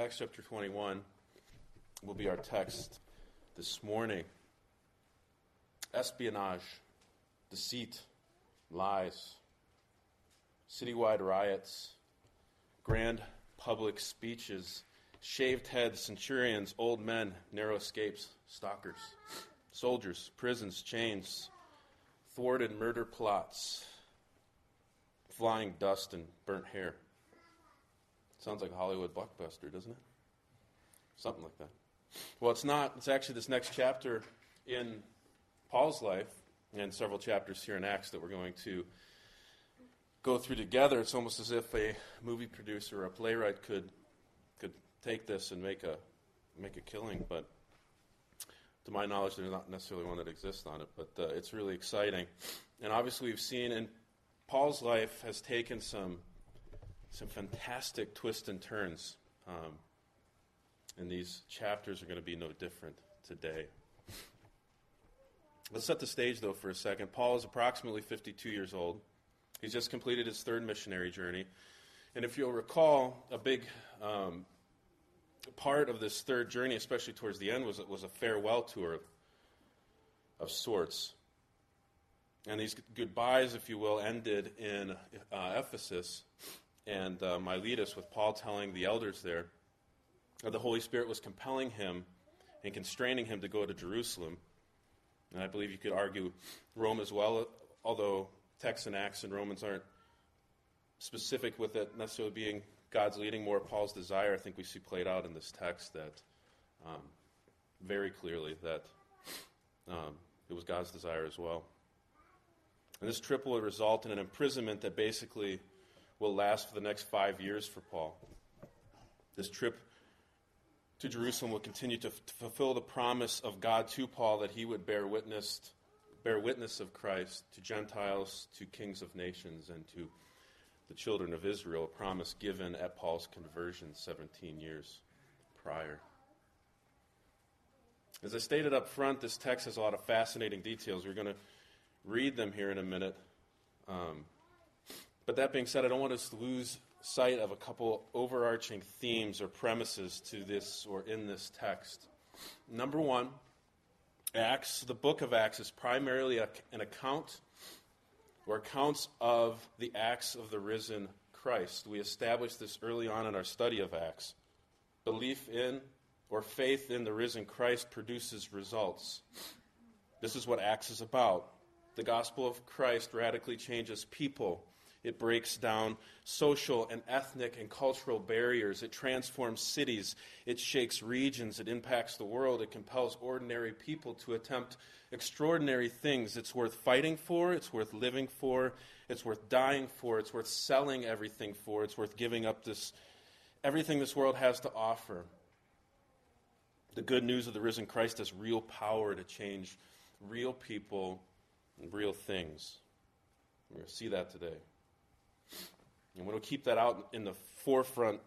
Acts chapter 21 will be our text this morning. Espionage, deceit, lies, citywide riots, grand public speeches, shaved heads, centurions, old men, narrow escapes, stalkers, soldiers, prisons, chains, thwarted murder plots, flying dust and burnt hair. Sounds like a Hollywood blockbuster, doesn't it? Something like that. Well, it's not. It's actually this next chapter in Paul's life and several chapters here in Acts that we're going to go through together. It's almost as if a movie producer or a playwright could could take this and make a make a killing, but to my knowledge, there's not necessarily one that exists on it. But uh, it's really exciting, and obviously we've seen, and Paul's life has taken some some fantastic twists and turns. Um, and these chapters are going to be no different today. Let's set the stage, though, for a second. Paul is approximately 52 years old. He's just completed his third missionary journey. And if you'll recall, a big um, part of this third journey, especially towards the end, was, was a farewell tour of, of sorts. And these goodbyes, if you will, ended in uh, Ephesus and uh, Miletus, with Paul telling the elders there that the Holy Spirit was compelling him and constraining him to go to Jerusalem. And I believe you could argue Rome as well, although texts and Acts and Romans aren't specific with it necessarily being God's leading, more Paul's desire. I think we see played out in this text that um, very clearly that um, it was God's desire as well. And this trip will result in an imprisonment that basically will last for the next five years for Paul. This trip to Jerusalem will continue to, f- to fulfill the promise of God to Paul that he would bear witness, bear witness of Christ to Gentiles, to kings of nations, and to the children of Israel, a promise given at Paul's conversion 17 years prior. As I stated up front, this text has a lot of fascinating details. We're going to read them here in a minute. Um, but that being said, I don't want us to lose sight of a couple overarching themes or premises to this or in this text. Number one, Acts, the book of Acts, is primarily an account or accounts of the acts of the risen Christ. We established this early on in our study of Acts. Belief in or faith in the risen Christ produces results. This is what Acts is about. The gospel of Christ radically changes people it breaks down social and ethnic and cultural barriers. It transforms cities. It shakes regions. It impacts the world. It compels ordinary people to attempt extraordinary things. It's worth fighting for. It's worth living for. It's worth dying for. It's worth selling everything for. It's worth giving up this everything this world has to offer. The good news of the risen Christ has real power to change real people and real things. We're going to see that today. And we'll keep that out in the forefront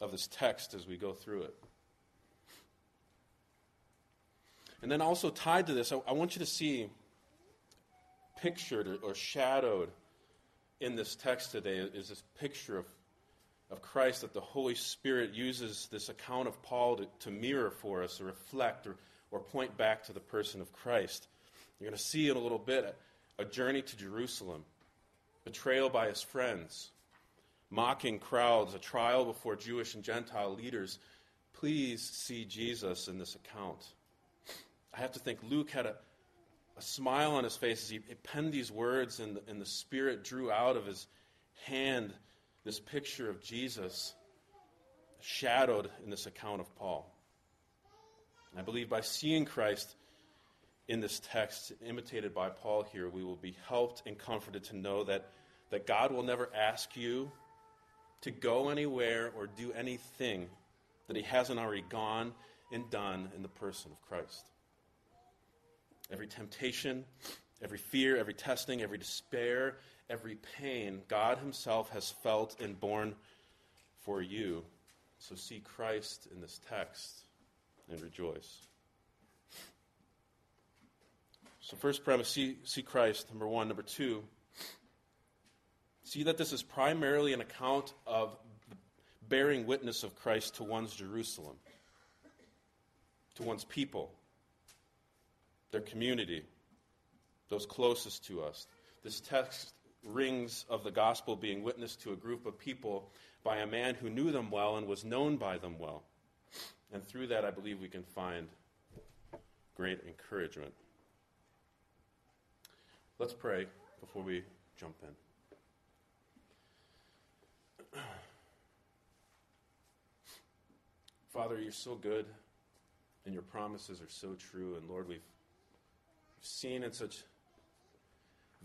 of this text as we go through it. And then also tied to this, I, I want you to see pictured or, or shadowed in this text today is this picture of, of Christ that the Holy Spirit uses this account of Paul to, to mirror for us, or reflect, or, or point back to the person of Christ. You're going to see in a little bit a, a journey to Jerusalem betrayal by his friends, mocking crowds, a trial before Jewish and Gentile leaders. Please see Jesus in this account. I have to think Luke had a, a smile on his face as he penned these words, and the, and the Spirit drew out of his hand this picture of Jesus shadowed in this account of Paul. I believe by seeing Christ, in this text, imitated by Paul here, we will be helped and comforted to know that, that God will never ask you to go anywhere or do anything that He hasn't already gone and done in the person of Christ. Every temptation, every fear, every testing, every despair, every pain, God Himself has felt and borne for you. So see Christ in this text and rejoice. So, first premise see, see Christ, number one. Number two, see that this is primarily an account of bearing witness of Christ to one's Jerusalem, to one's people, their community, those closest to us. This text rings of the gospel being witnessed to a group of people by a man who knew them well and was known by them well. And through that, I believe we can find great encouragement. Let's pray before we jump in. Father, you're so good, and your promises are so true. And Lord, we've seen in such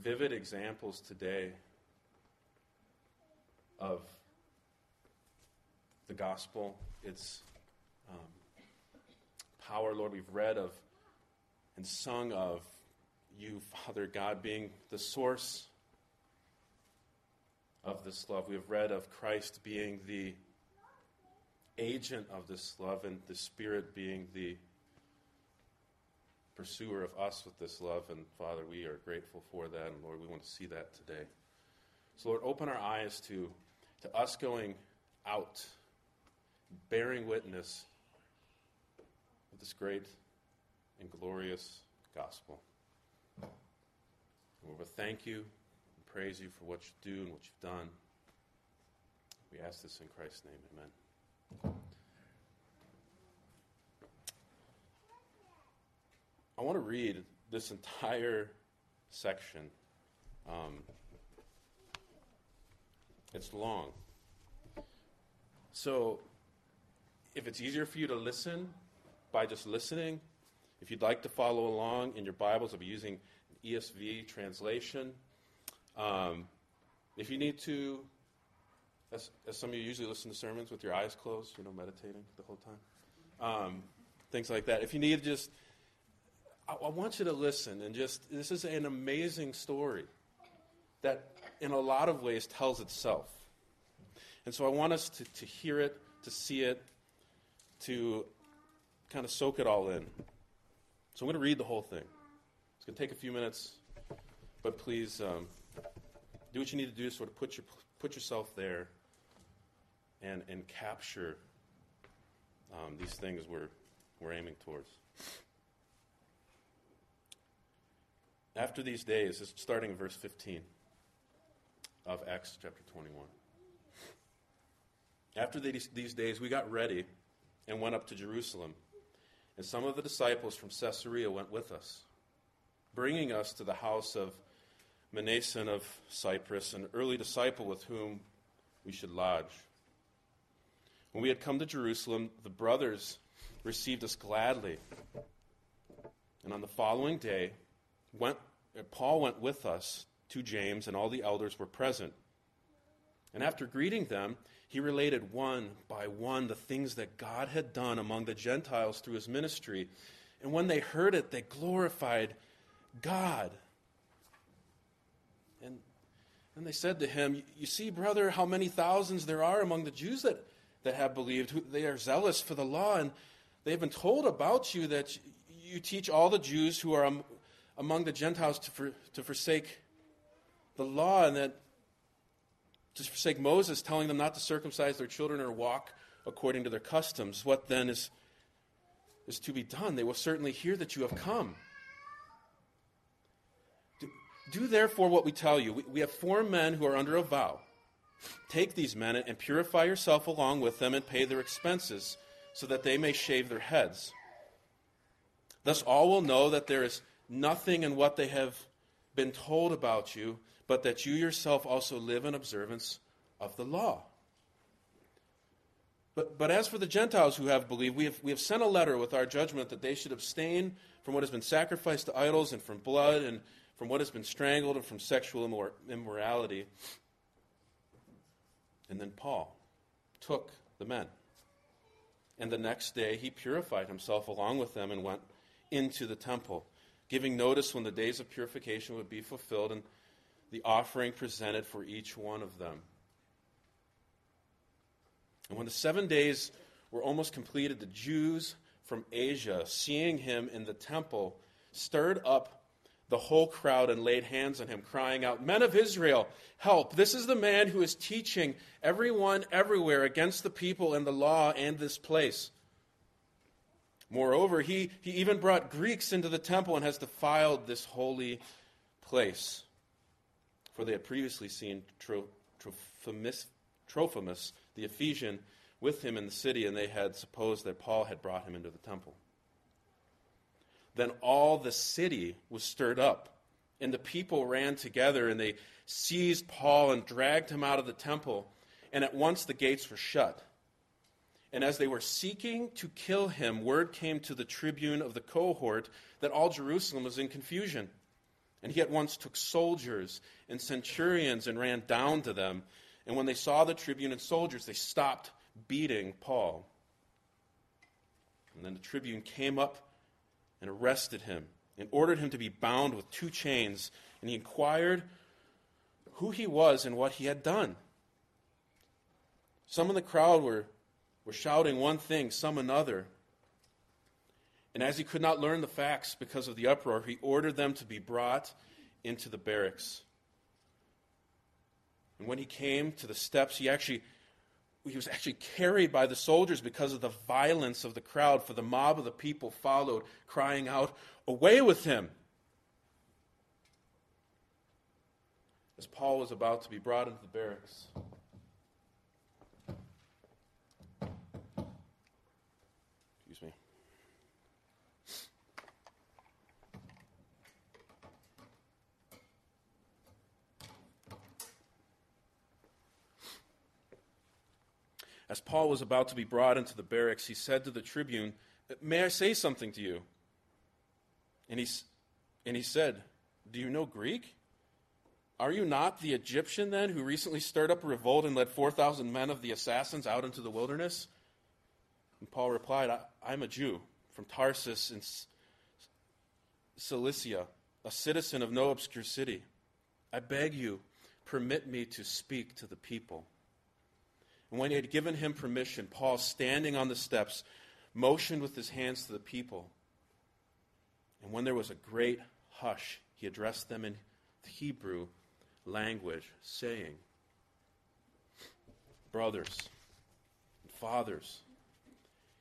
vivid examples today of the gospel, its um, power. Lord, we've read of and sung of you, Father God, being the source of this love. We have read of Christ being the agent of this love and the Spirit being the pursuer of us with this love. And Father, we are grateful for that. And Lord, we want to see that today. So, Lord, open our eyes to, to us going out, bearing witness of this great and glorious gospel. Lord, we thank you and praise you for what you do and what you've done. We ask this in Christ's name. Amen. I want to read this entire section. Um, it's long. So, if it's easier for you to listen by just listening, if you'd like to follow along in your Bibles, I'll be using ESV translation. Um, if you need to as, as some of you usually listen to sermons with your eyes closed, you know, meditating the whole time, um, things like that. If you need to just, I, I want you to listen and just, this is an amazing story that in a lot of ways tells itself. And so I want us to, to hear it, to see it, to kind of soak it all in. So I'm going to read the whole thing. It's going to take a few minutes, but please um, do what you need to do to sort of put, your, put yourself there and, and capture um, these things we're, we're aiming towards. After these days, starting in verse 15 of Acts chapter 21. After these, these days, we got ready and went up to Jerusalem. And some of the disciples from Caesarea went with us, bringing us to the house of Mnason of Cyprus, an early disciple with whom we should lodge. When we had come to Jerusalem, the brothers received us gladly. And on the following day, went, uh, Paul went with us to James, and all the elders were present. And after greeting them, he related one by one the things that God had done among the Gentiles through his ministry. And when they heard it, they glorified God. And, and they said to him, You see, brother, how many thousands there are among the Jews that that have believed. They are zealous for the law, and they have been told about you that you teach all the Jews who are among the Gentiles to, for, to forsake the law, and that to forsake Moses, telling them not to circumcise their children or walk according to their customs. What then is, is to be done? They will certainly hear that you have come. Do, therefore what we tell you. We have four men who are under a vow. Take these men and purify yourself along with them and pay their expenses, so that they may shave their heads. Thus all will know that there is nothing in what they have been told about you, but that you yourself also live in observance of the law. But, but as for the Gentiles who have believed, we have, we have sent a letter with our judgment that they should abstain from what has been sacrificed to idols and from blood and from what has been strangled and from sexual immor- immorality. And then Paul took the men. And the next day he purified himself along with them and went into the temple, giving notice when the days of purification would be fulfilled and the offering presented for each one of them. And when the seven days were almost completed, the Jews from Asia, seeing him in the temple, stirred up the whole crowd and laid hands on him, crying out, Men of Israel, help! This is the man who is teaching everyone everywhere against the people and the law and this place. Moreover, he, he even brought Greeks into the temple and has defiled this holy place. For they had previously seen Tro, Trophimus, Trophimus, the Ephesian, with him in the city, and they had supposed that Paul had brought him into the temple. Then all the city was stirred up, and the people ran together, and they seized Paul and dragged him out of the temple, and at once the gates were shut. And as they were seeking to kill him, word came to the tribune of the cohort that all Jerusalem was in confusion. And he at once took soldiers and centurions and ran down to them. And when they saw the tribune and soldiers, they stopped beating Paul. And then the tribune came up and arrested him and ordered him to be bound with two chains. And he inquired who he was and what he had done. Some in the crowd were, were shouting one thing, some another. And as he could not learn the facts because of the uproar, he ordered them to be brought into the barracks. And when he came to the steps, he actually he was actually carried by the soldiers because of the violence of the crowd, for the mob of the people followed, crying out, Away with him! As Paul was about to be brought into the barracks, As Paul was about to be brought into the barracks, he said to the tribune, May I say something to you? And he, and he said, Do you know Greek? Are you not the Egyptian then who recently stirred up a revolt and led 4,000 men of the assassins out into the wilderness? And Paul replied, I, am a Jew from Tarsus in Cilicia, a citizen of no obscure city. I beg you, permit me to speak to the people. And when he had given him permission, Paul, standing on the steps, motioned with his hands to the people. And when there was a great hush, he addressed them in the Hebrew language, saying, Brothers fathers,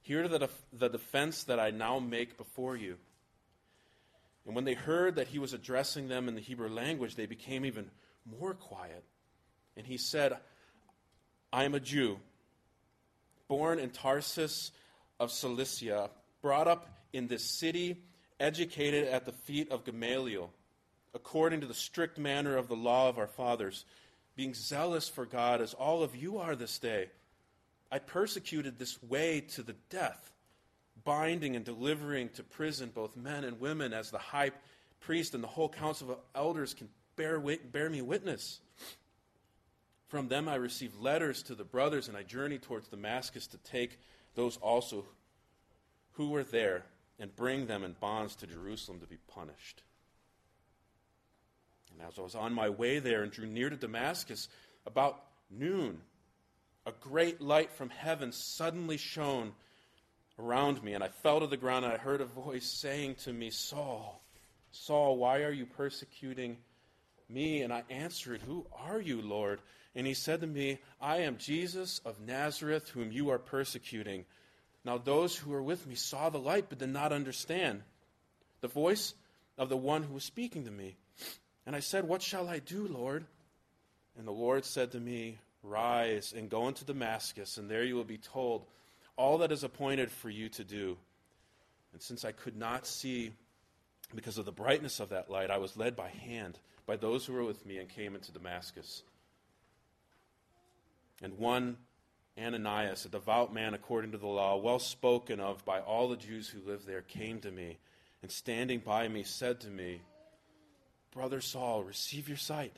hear the, def- the defense that I now make before you. And when they heard that he was addressing them in the Hebrew language, they became even more quiet. And he said, I am a Jew, born in Tarsus of Cilicia, brought up in this city, educated at the feet of Gamaliel, according to the strict manner of the law of our fathers, being zealous for God as all of you are this day. I persecuted this way to the death, binding and delivering to prison both men and women, as the high priest and the whole council of elders can bear, bear me witness. From them I received letters to the brothers, and I journeyed towards Damascus to take those also who were there and bring them in bonds to Jerusalem to be punished. And as I was on my way there and drew near to Damascus, about noon, a great light from heaven suddenly shone around me, and I fell to the ground, and I heard a voice saying to me, Saul, Saul, why are you persecuting me? And I answered, Who are you, Lord? And he said to me, I am Jesus of Nazareth, whom you are persecuting. Now those who were with me saw the light, but did not understand the voice of the one who was speaking to me. And I said, What shall I do, Lord? And the Lord said to me, Rise and go into Damascus, and there you will be told all that is appointed for you to do. And since I could not see because of the brightness of that light, I was led by hand by those who were with me and came into Damascus. And one Ananias, a devout man according to the law, well spoken of by all the Jews who lived there, came to me, and standing by me said to me, Brother Saul, receive your sight.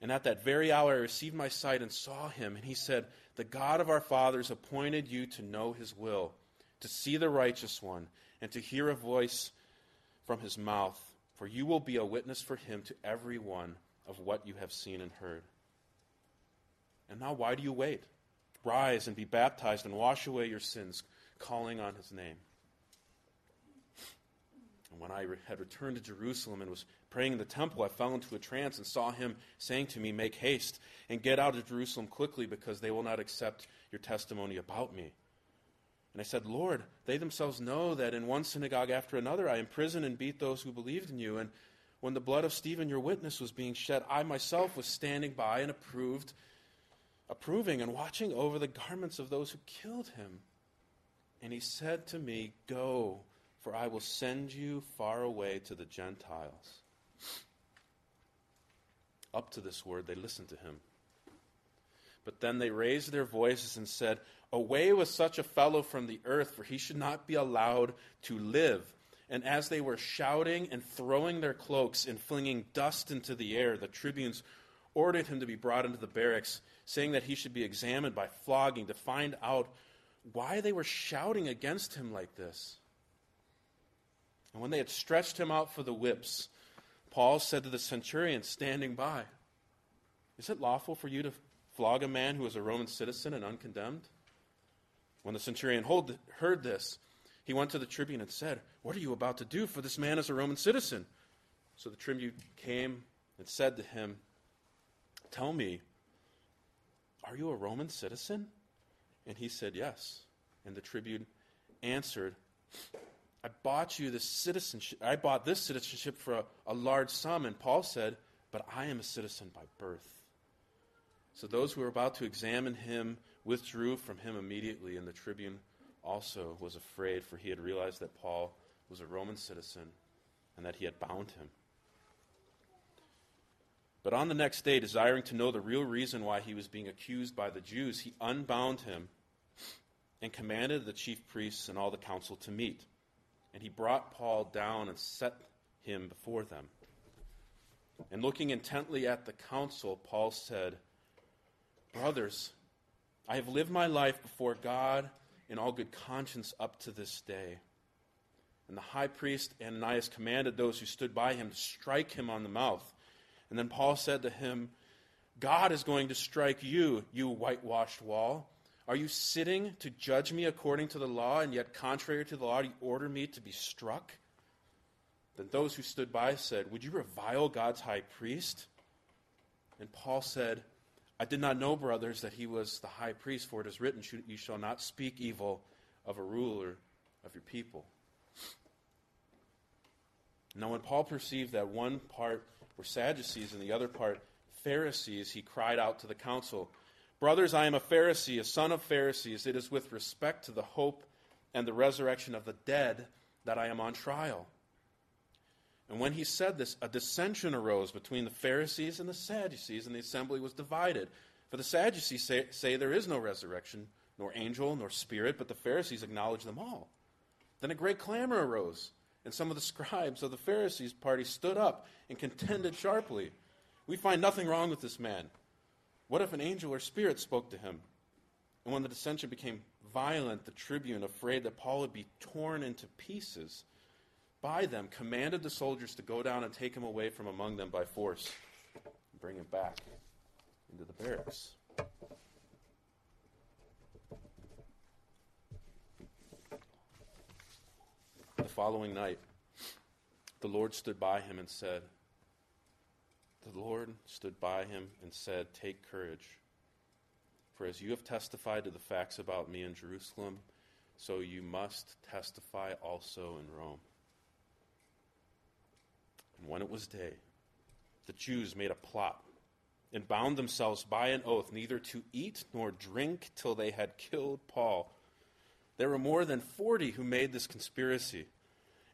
And at that very hour I received my sight and saw him. And he said, The God of our fathers appointed you to know his will, to see the righteous one, and to hear a voice from his mouth. For you will be a witness for him to every one of what you have seen and heard. And now, why do you wait? Rise and be baptized and wash away your sins, calling on his name. And when I had returned to Jerusalem and was praying in the temple, I fell into a trance and saw him saying to me, Make haste and get out of Jerusalem quickly, because they will not accept your testimony about me. And I said, Lord, they themselves know that in one synagogue after another I imprisoned and beat those who believed in you. And when the blood of Stephen, your witness, was being shed, I myself was standing by and approved, approving and watching over the garments of those who killed him. And he said to me, Go, for I will send you far away to the Gentiles. Up to this word, they listened to him. But then they raised their voices and said, Away with such a fellow from the earth, for he should not be allowed to live. And as they were shouting and throwing their cloaks and flinging dust into the air, the tribunes ordered him to be brought into the barracks, saying that he should be examined by flogging to find out why they were shouting against him like this. And when they had stretched him out for the whips, Paul said to the centurion standing by, Is it lawful for you to flog a man who is a Roman citizen and uncondemned? When the centurion heard this, he went to the tribune and said, What are you about to do? For this man is a Roman citizen. So the tribune came and said to him, Tell me, are you a Roman citizen? And he said, Yes. And the tribune answered, I bought you this citizenship. I bought this citizenship for a, a large sum. And Paul said, But I am a citizen by birth. So those who were about to examine him withdrew from him immediately, and the tribune also was afraid, for he had realized that Paul was a Roman citizen and that he had bound him. But on the next day, desiring to know the real reason why he was being accused by the Jews, he unbound him and commanded the chief priests and all the council to meet. And he brought Paul down and set him before them. And looking intently at the council, Paul said, Brothers, I have lived my life before God in all good conscience up to this day. And the high priest Ananias commanded those who stood by him to strike him on the mouth. And then Paul said to him, God is going to strike you, you whitewashed wall. Are you sitting to judge me according to the law, and yet contrary to the law, you order me to be struck? Then those who stood by said, Would you revile God's high priest? And Paul said, I did not know, brothers, that he was the high priest, for it is written, You shall not speak evil of a ruler of your people. Now, when Paul perceived that one part were Sadducees and the other part Pharisees, he cried out to the council, Brothers, I am a Pharisee, a son of Pharisees. It is with respect to the hope and the resurrection of the dead that I am on trial. And when he said this, a dissension arose between the Pharisees and the Sadducees, and the assembly was divided. For the Sadducees say, say, there is no resurrection, nor angel, nor spirit, but the Pharisees acknowledge them all. Then a great clamor arose, and some of the scribes of the Pharisees' party stood up and contended sharply. We find nothing wrong with this man. What if an angel or spirit spoke to him? And when the dissension became violent, the tribune, afraid that Paul would be torn into pieces, by them commanded the soldiers to go down and take him away from among them by force and bring him back into the barracks. Following night, the Lord stood by him and said, The Lord stood by him and said, Take courage, for as you have testified to the facts about me in Jerusalem, so you must testify also in Rome. And when it was day, the Jews made a plot and bound themselves by an oath neither to eat nor drink till they had killed Paul. There were more than forty who made this conspiracy.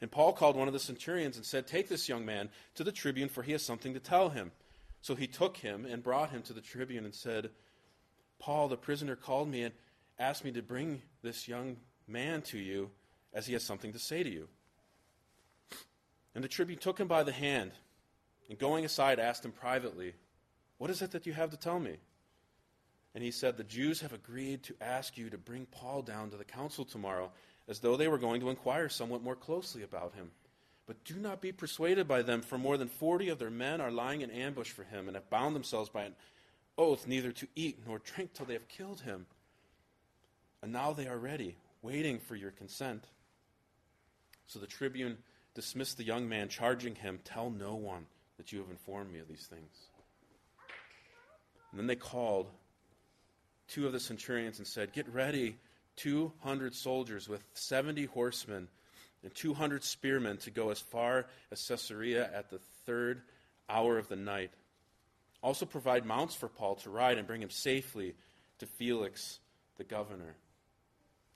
And Paul called one of the centurions and said, Take this young man to the tribune, for he has something to tell him. So he took him and brought him to the tribune and said, Paul, the prisoner, called me and asked me to bring this young man to you, as he has something to say to you. And the tribune took him by the hand, and going aside, asked him privately, What is it that you have to tell me? And he said, The Jews have agreed to ask you to bring Paul down to the council tomorrow, as though they were going to inquire somewhat more closely about him. But do not be persuaded by them, for more than forty of their men are lying in ambush for him, and have bound themselves by an oath neither to eat nor drink till they have killed him. And now they are ready, waiting for your consent. So the tribune dismissed the young man, charging him, Tell no one that you have informed me of these things. And then they called two of the centurions and said, Get ready 200 soldiers with 70 horsemen and 200 spearmen to go as far as Caesarea at the third hour of the night. Also, provide mounts for Paul to ride and bring him safely to Felix, the governor.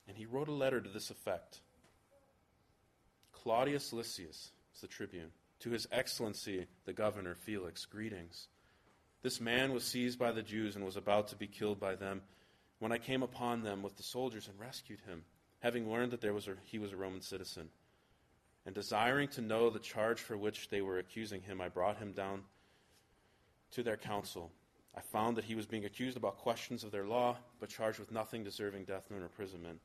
And he wrote a letter to this effect Claudius Lysias, the tribune, to his excellency, the governor, Felix, greetings. This man was seized by the Jews and was about to be killed by them when I came upon them with the soldiers and rescued him having learned that there was a, he was a Roman citizen. And desiring to know the charge for which they were accusing him, I brought him down to their council. I found that he was being accused about questions of their law, but charged with nothing deserving death nor imprisonment.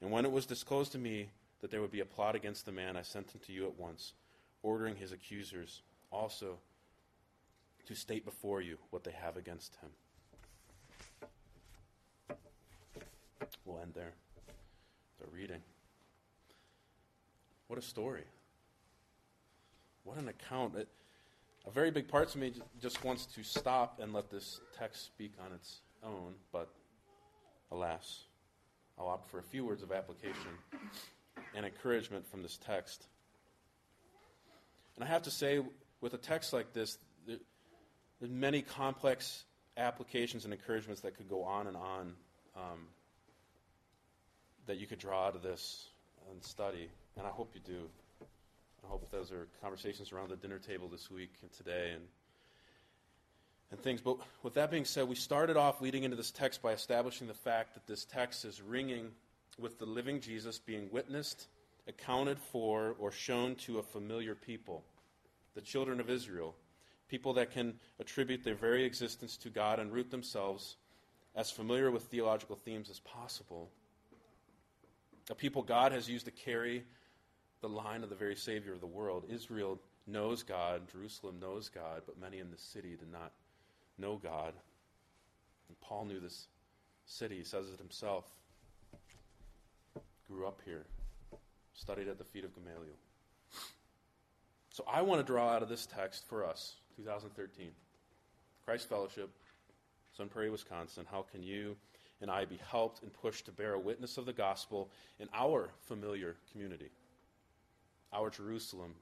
And when it was disclosed to me that there would be a plot against the man, I sent him to you at once, ordering his accusers also to state before you what they have against him. We'll end there the reading. What a story. What an account. It, a very big part of me just wants to stop and let this text speak on its own, but alas, I'll opt for a few words of application and encouragement from this text. And I have to say, with a text like this, there, there's many complex applications and encouragements that could go on and on. Um, that you could draw out of this and study, and I hope you do. I hope those are conversations around the dinner table this week and today and and things. But with that being said, we started off leading into this text by establishing the fact that this text is ringing with the living Jesus being witnessed, accounted for, or shown to a familiar people, the children of Israel, people that can attribute their very existence to God and root themselves as familiar with theological themes as possible a people God has used to carry the line of the very Savior of the world. Israel knows God, Jerusalem knows God, but many in the city did not know God. And Paul knew this city, he says it himself. Grew up here, studied at the feet of Gamaliel. So I want to draw out of this text for us, 2013, Christ Fellowship, Sun Prairie, Wisconsin. How can you and I be helped and pushed to bear a witness of the gospel in our familiar community, our Jerusalem,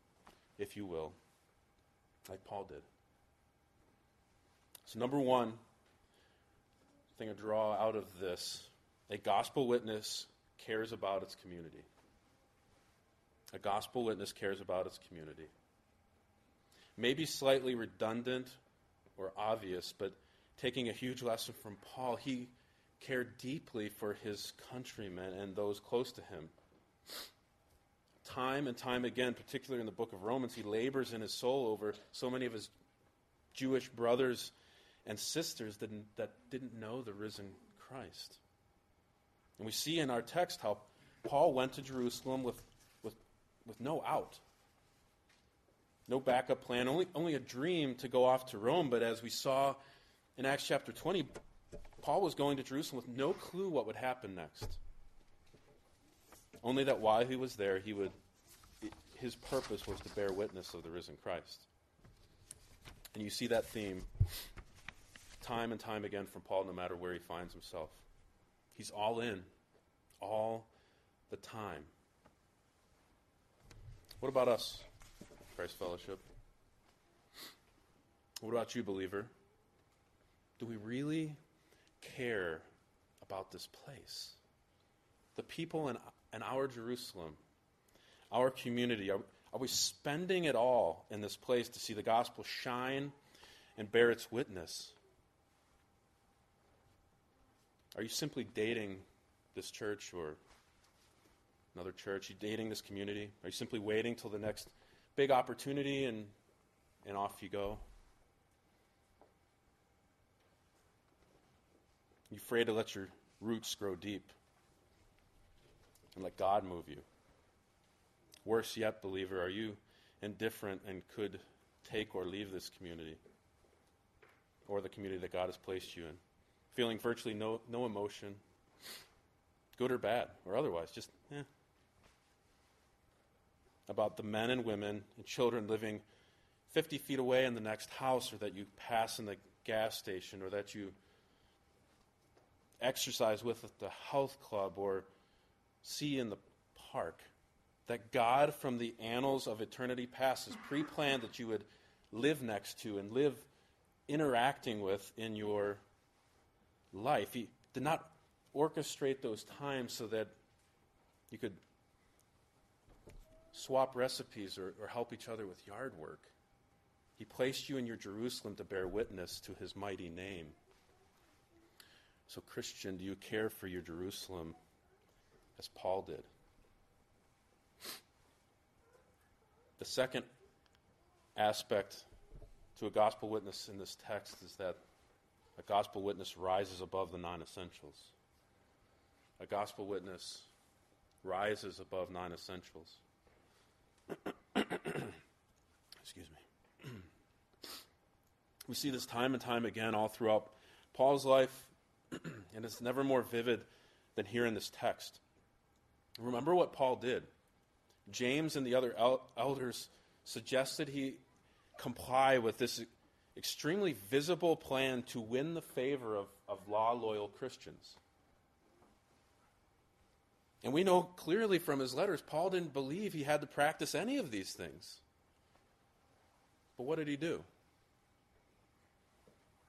if you will, like Paul did. So, number one thing I draw out of this a gospel witness cares about its community. A gospel witness cares about its community. Maybe slightly redundant or obvious, but taking a huge lesson from Paul, he cared deeply for his countrymen and those close to him. Time and time again, particularly in the book of Romans, he labors in his soul over so many of his Jewish brothers and sisters that, that didn't know the risen Christ. And we see in our text how Paul went to Jerusalem with, with, with no out, no backup plan, only, only a dream to go off to Rome. But as we saw in Acts chapter 20, Paul was going to Jerusalem with no clue what would happen next. Only that while he was there, he would his purpose was to bear witness of the risen Christ. And you see that theme time and time again from Paul, no matter where he finds himself. He's all in, all the time. What about us, Christ Fellowship? What about you, believer? Do we really care about this place? The people in, in our Jerusalem, our community, are, are we spending it all in this place to see the gospel shine and bear its witness? Are you simply dating this church or another church? Are you dating this community? Are you simply waiting till the next big opportunity and, and off you go. You afraid to let your roots grow deep and let God move you. Worse yet, believer, are you indifferent and could take or leave this community or the community that God has placed you in? Feeling virtually no, no emotion, good or bad, or otherwise, just eh. About the men and women and children living 50 feet away in the next house, or that you pass in the gas station, or that you exercise with at the health club, or see in the park. That God, from the annals of eternity past, has pre planned that you would live next to and live interacting with in your life. He did not orchestrate those times so that you could swap recipes or, or, help each other with yard work. He placed you in your Jerusalem to bear witness to his mighty name. So, Christian, do you care for your Jerusalem as Paul did? The second aspect to a gospel witness in this text is that a gospel witness rises above the non essentials. A gospel witness rises above non essentials. Excuse me. we see this time and time again all throughout Paul's life, and it's never more vivid than here in this text. Remember what Paul did. James and the other el- elders suggested he comply with this extremely visible plan to win the favor of, of law loyal Christians. And we know clearly from his letters, Paul didn't believe he had to practice any of these things. But what did he do?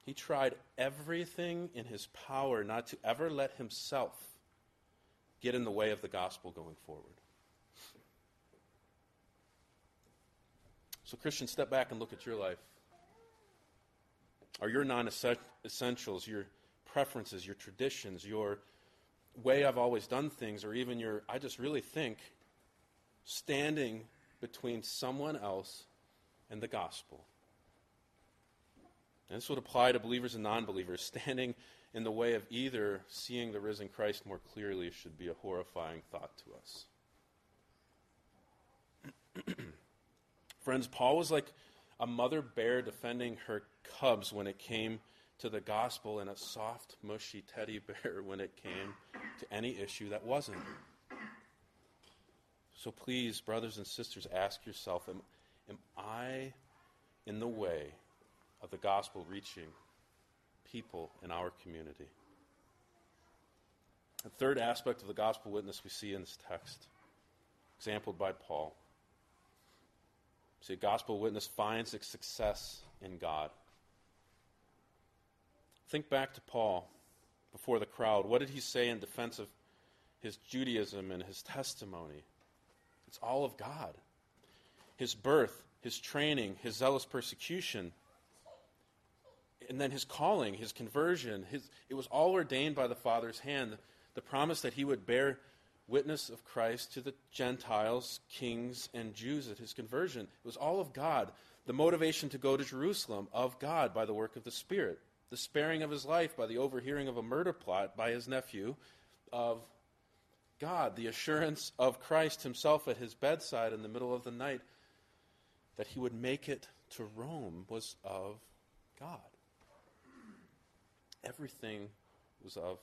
He tried everything in his power not to ever let himself get in the way of the gospel going forward. So, Christian, step back and look at your life. Are your non essentials, your preferences, your traditions, your way I've always done things, or even your I just really think standing between someone else and the gospel? And this would apply to believers and non believers. Standing in the way of either seeing the risen Christ more clearly should be a horrifying thought to us. Friends, Paul was like a mother bear defending her cubs when it came to the gospel and a soft, mushy teddy bear when it came to any issue that wasn't. So please, brothers and sisters, ask yourself am, am I in the way of the gospel reaching people in our community? The third aspect of the gospel witness we see in this text, exampled by Paul. See, a gospel witness finds its success in God. Think back to Paul before the crowd. What did he say in defense of his Judaism and his testimony? It's all of God. His birth, his training, his zealous persecution, and then his calling, his conversion. His, it was all ordained by the Father's hand. The promise that he would bear witness of Christ to the Gentiles, kings, and Jews at his conversion. It was all of God. The motivation to go to Jerusalem, of God, by the work of the Spirit the sparing of his life by the overhearing of a murder plot by his nephew, of God, the assurance of Christ himself at his bedside in the middle of the night that he would make it to Rome was of God. Everything was of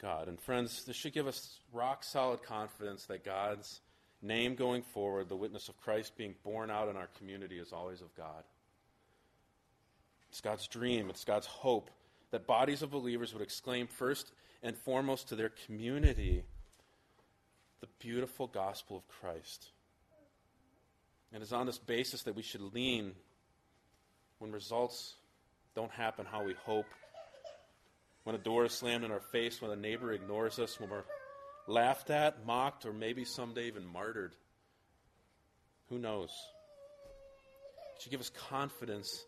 God. And friends, this should give us rock solid confidence that God's name going forward, the witness of Christ being borne out in our community, is always of God. It's God's dream, it's God's hope that bodies of believers would exclaim first and foremost to their community the beautiful gospel of Christ. And it's on this basis that we should lean when results don't happen how we hope, when a door is slammed in our face, when a neighbor ignores us, when we're laughed at, mocked, or maybe someday even martyred. Who knows? It should give us confidence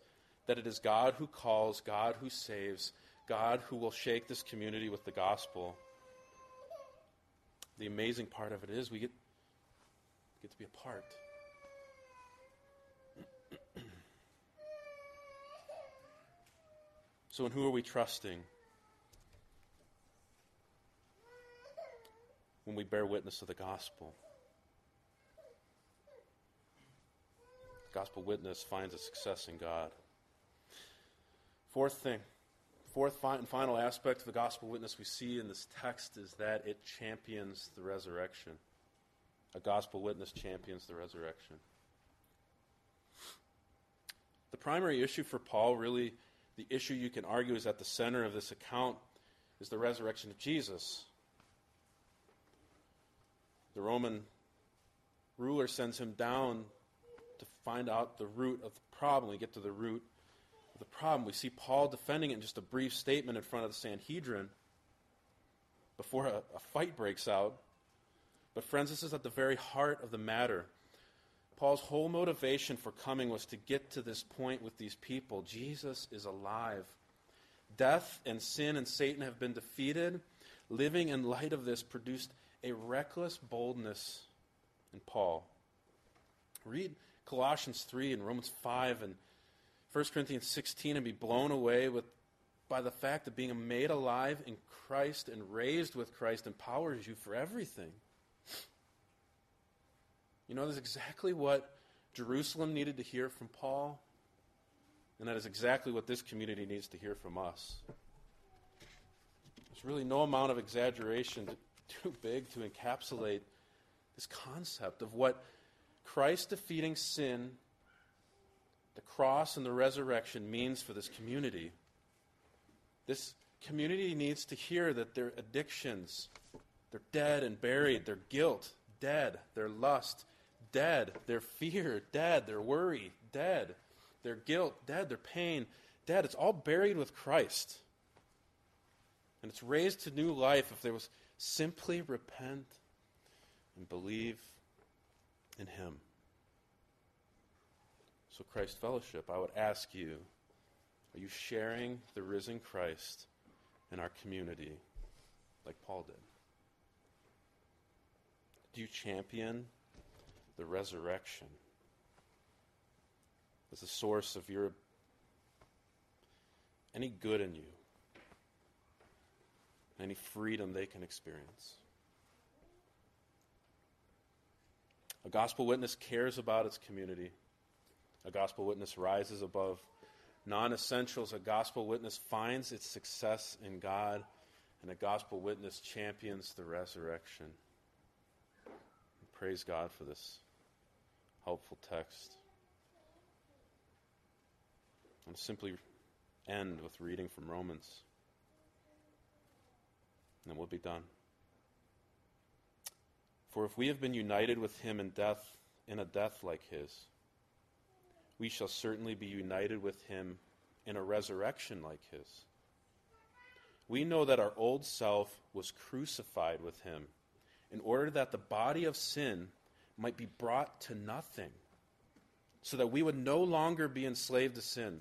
that it is God who calls, God who saves, God who will shake this community with the gospel. The amazing part of it is we get, get to be a part. so, in who are we trusting? When we bear witness of the gospel. Gospel witness finds a success in God. Fourth thing, fourth and final aspect of the gospel witness we see in this text is that it champions the resurrection. A gospel witness champions the resurrection. The primary issue for Paul, really, the issue you can argue is at the center of this account, is the resurrection of Jesus. The Roman ruler sends him down to find out the root of the problem. We get to the root of the problem. We see Paul defending it in just a brief statement in front of the Sanhedrin before a, a fight breaks out. But, friends, this is at the very heart of the matter. Paul's whole motivation for coming was to get to this point with these people. Jesus is alive. Death and sin and Satan have been defeated. Living in light of this produced a reckless boldness in Paul. Read Colossians 3 and Romans 5 and 1 Corinthians 16 and be blown away with, by the fact that being made alive in Christ and raised with Christ empowers you for everything. You know, that's exactly what Jerusalem needed to hear from Paul, and that is exactly what this community needs to hear from us. There's really no amount of exaggeration too big to encapsulate this concept of what Christ defeating sin, the cross, and the resurrection means for this community. This community needs to hear that their addictions, they're dead and buried, their guilt, dead, their lust, dead. Their fear, dead. Their worry, dead. Their guilt, dead. Their pain, dead. It's all buried with Christ. And it's raised to new life if there was simply repent and believe in Him. So, Christ Fellowship, I would ask you are you sharing the risen Christ in our community like Paul did? Do you champion the resurrection as the source of your any good in you, any freedom they can experience. A gospel witness cares about its community. A gospel witness rises above non essentials. A gospel witness finds its success in God. And a gospel witness champions the resurrection. Praise God for this helpful text. I'll simply end with reading from Romans, and we'll be done. For if we have been united with him in death, in a death like his, we shall certainly be united with him in a resurrection like his. We know that our old self was crucified with him in order that the body of sin might be brought to nothing, so that we would no longer be enslaved to sin.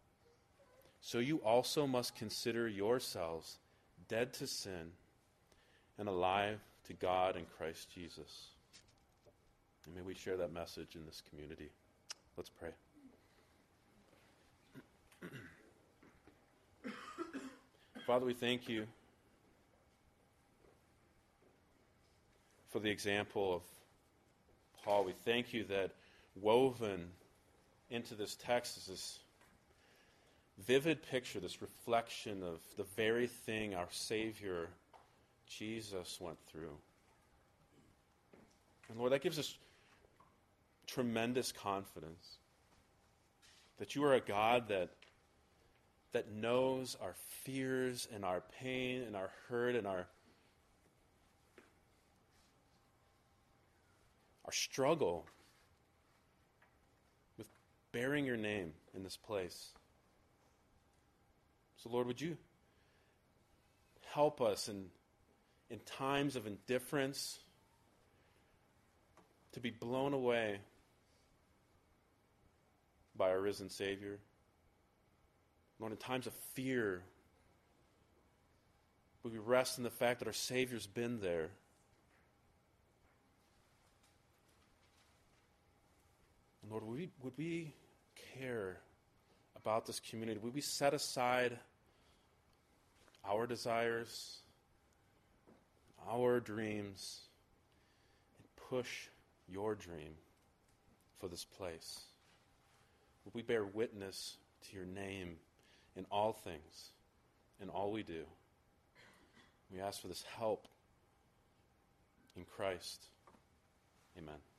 So you also must consider yourselves dead to sin and alive to God in Christ Jesus. And may we share that message in this community. Let's pray. Father, we thank you for the example of Paul, we thank you that woven into this text is this vivid picture, this reflection of the very thing our Savior, Jesus, went through. And Lord, that gives us tremendous confidence that you are a God that, that knows our fears and our pain and our hurt and our our struggle with bearing your name in this place. So, Lord, would you help us in, in times of indifference to be blown away by our risen Savior? Lord, in times of fear, would we rest in the fact that our Savior's been there? Lord, would we, would we care about this community? Would we set aside our desires, our dreams, and push your dream for this place? We bear witness to your name in all things, in all we do? We ask for this help in Christ. Amen.